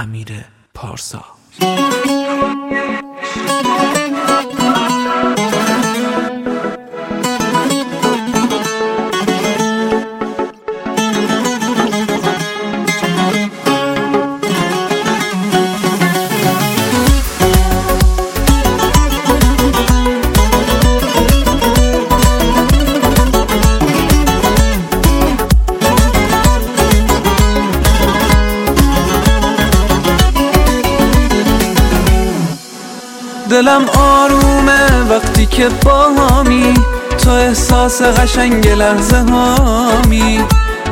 امیر پارسا. دلم آرومه وقتی که باهامی تو احساس قشنگ لحظه هامی.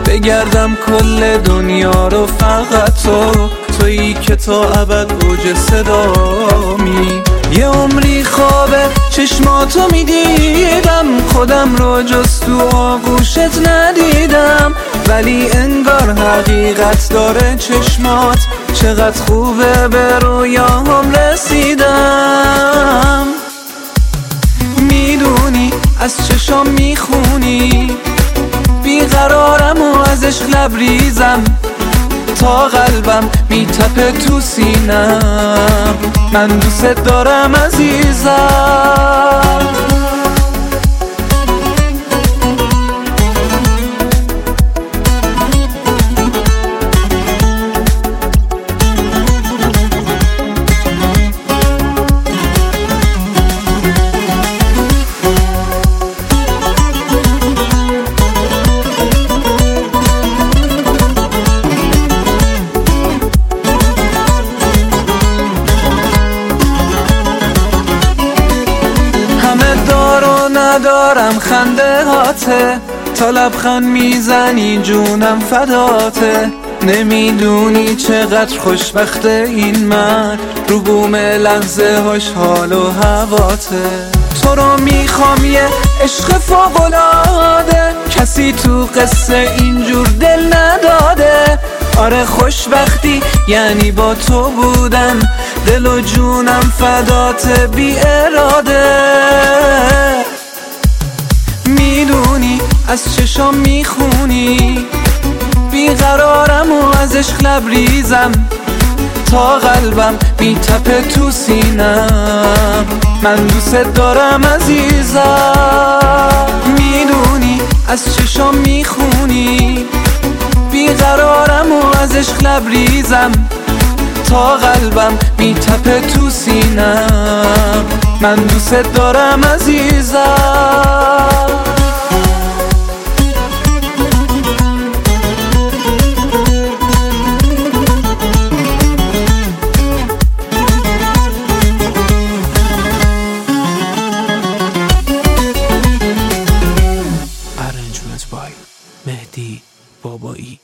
بگردم کل دنیا رو فقط تو تویی که تا ابد اوج صدامی. یه عمری خوابه چشماتو می‌دیدم خودم رو جز تو آغوشت ندیدم. ولی انگار حقیقت داره چشمات چقدر خوبه به رویاهم رسیدم. می‌دونی از چشام می‌خونی. بیقرارم و ازش لبریزم. تا قلبم میتپه تو سینم. من دوست دارم عزیزم. ندارم خنده هاته. تا لبخند می‌زنی جونم فداته. نمی‌دونی چقدر خوشبخت این من رو بوم لحظه هاش حال و هواته. تو رو می‌خوام یه عشق فوقلاده کسی تو قصه اینجور دل نداده. آره خوشبختی یعنی با تو بودن. دل و جونم فدات بی اراده. از چشام می‌خونی؟ بیقرارم و عشق لبریزم. تا قلبم میتپه تو سینم. من دوست دارم عزیزم. می‌دونی از چشام می‌خونی؟ بیقرارم و از عشق لبریزم. تا قلبم میتپه تو سینم. من دوست دارم عزیزم. مهدی بابایی.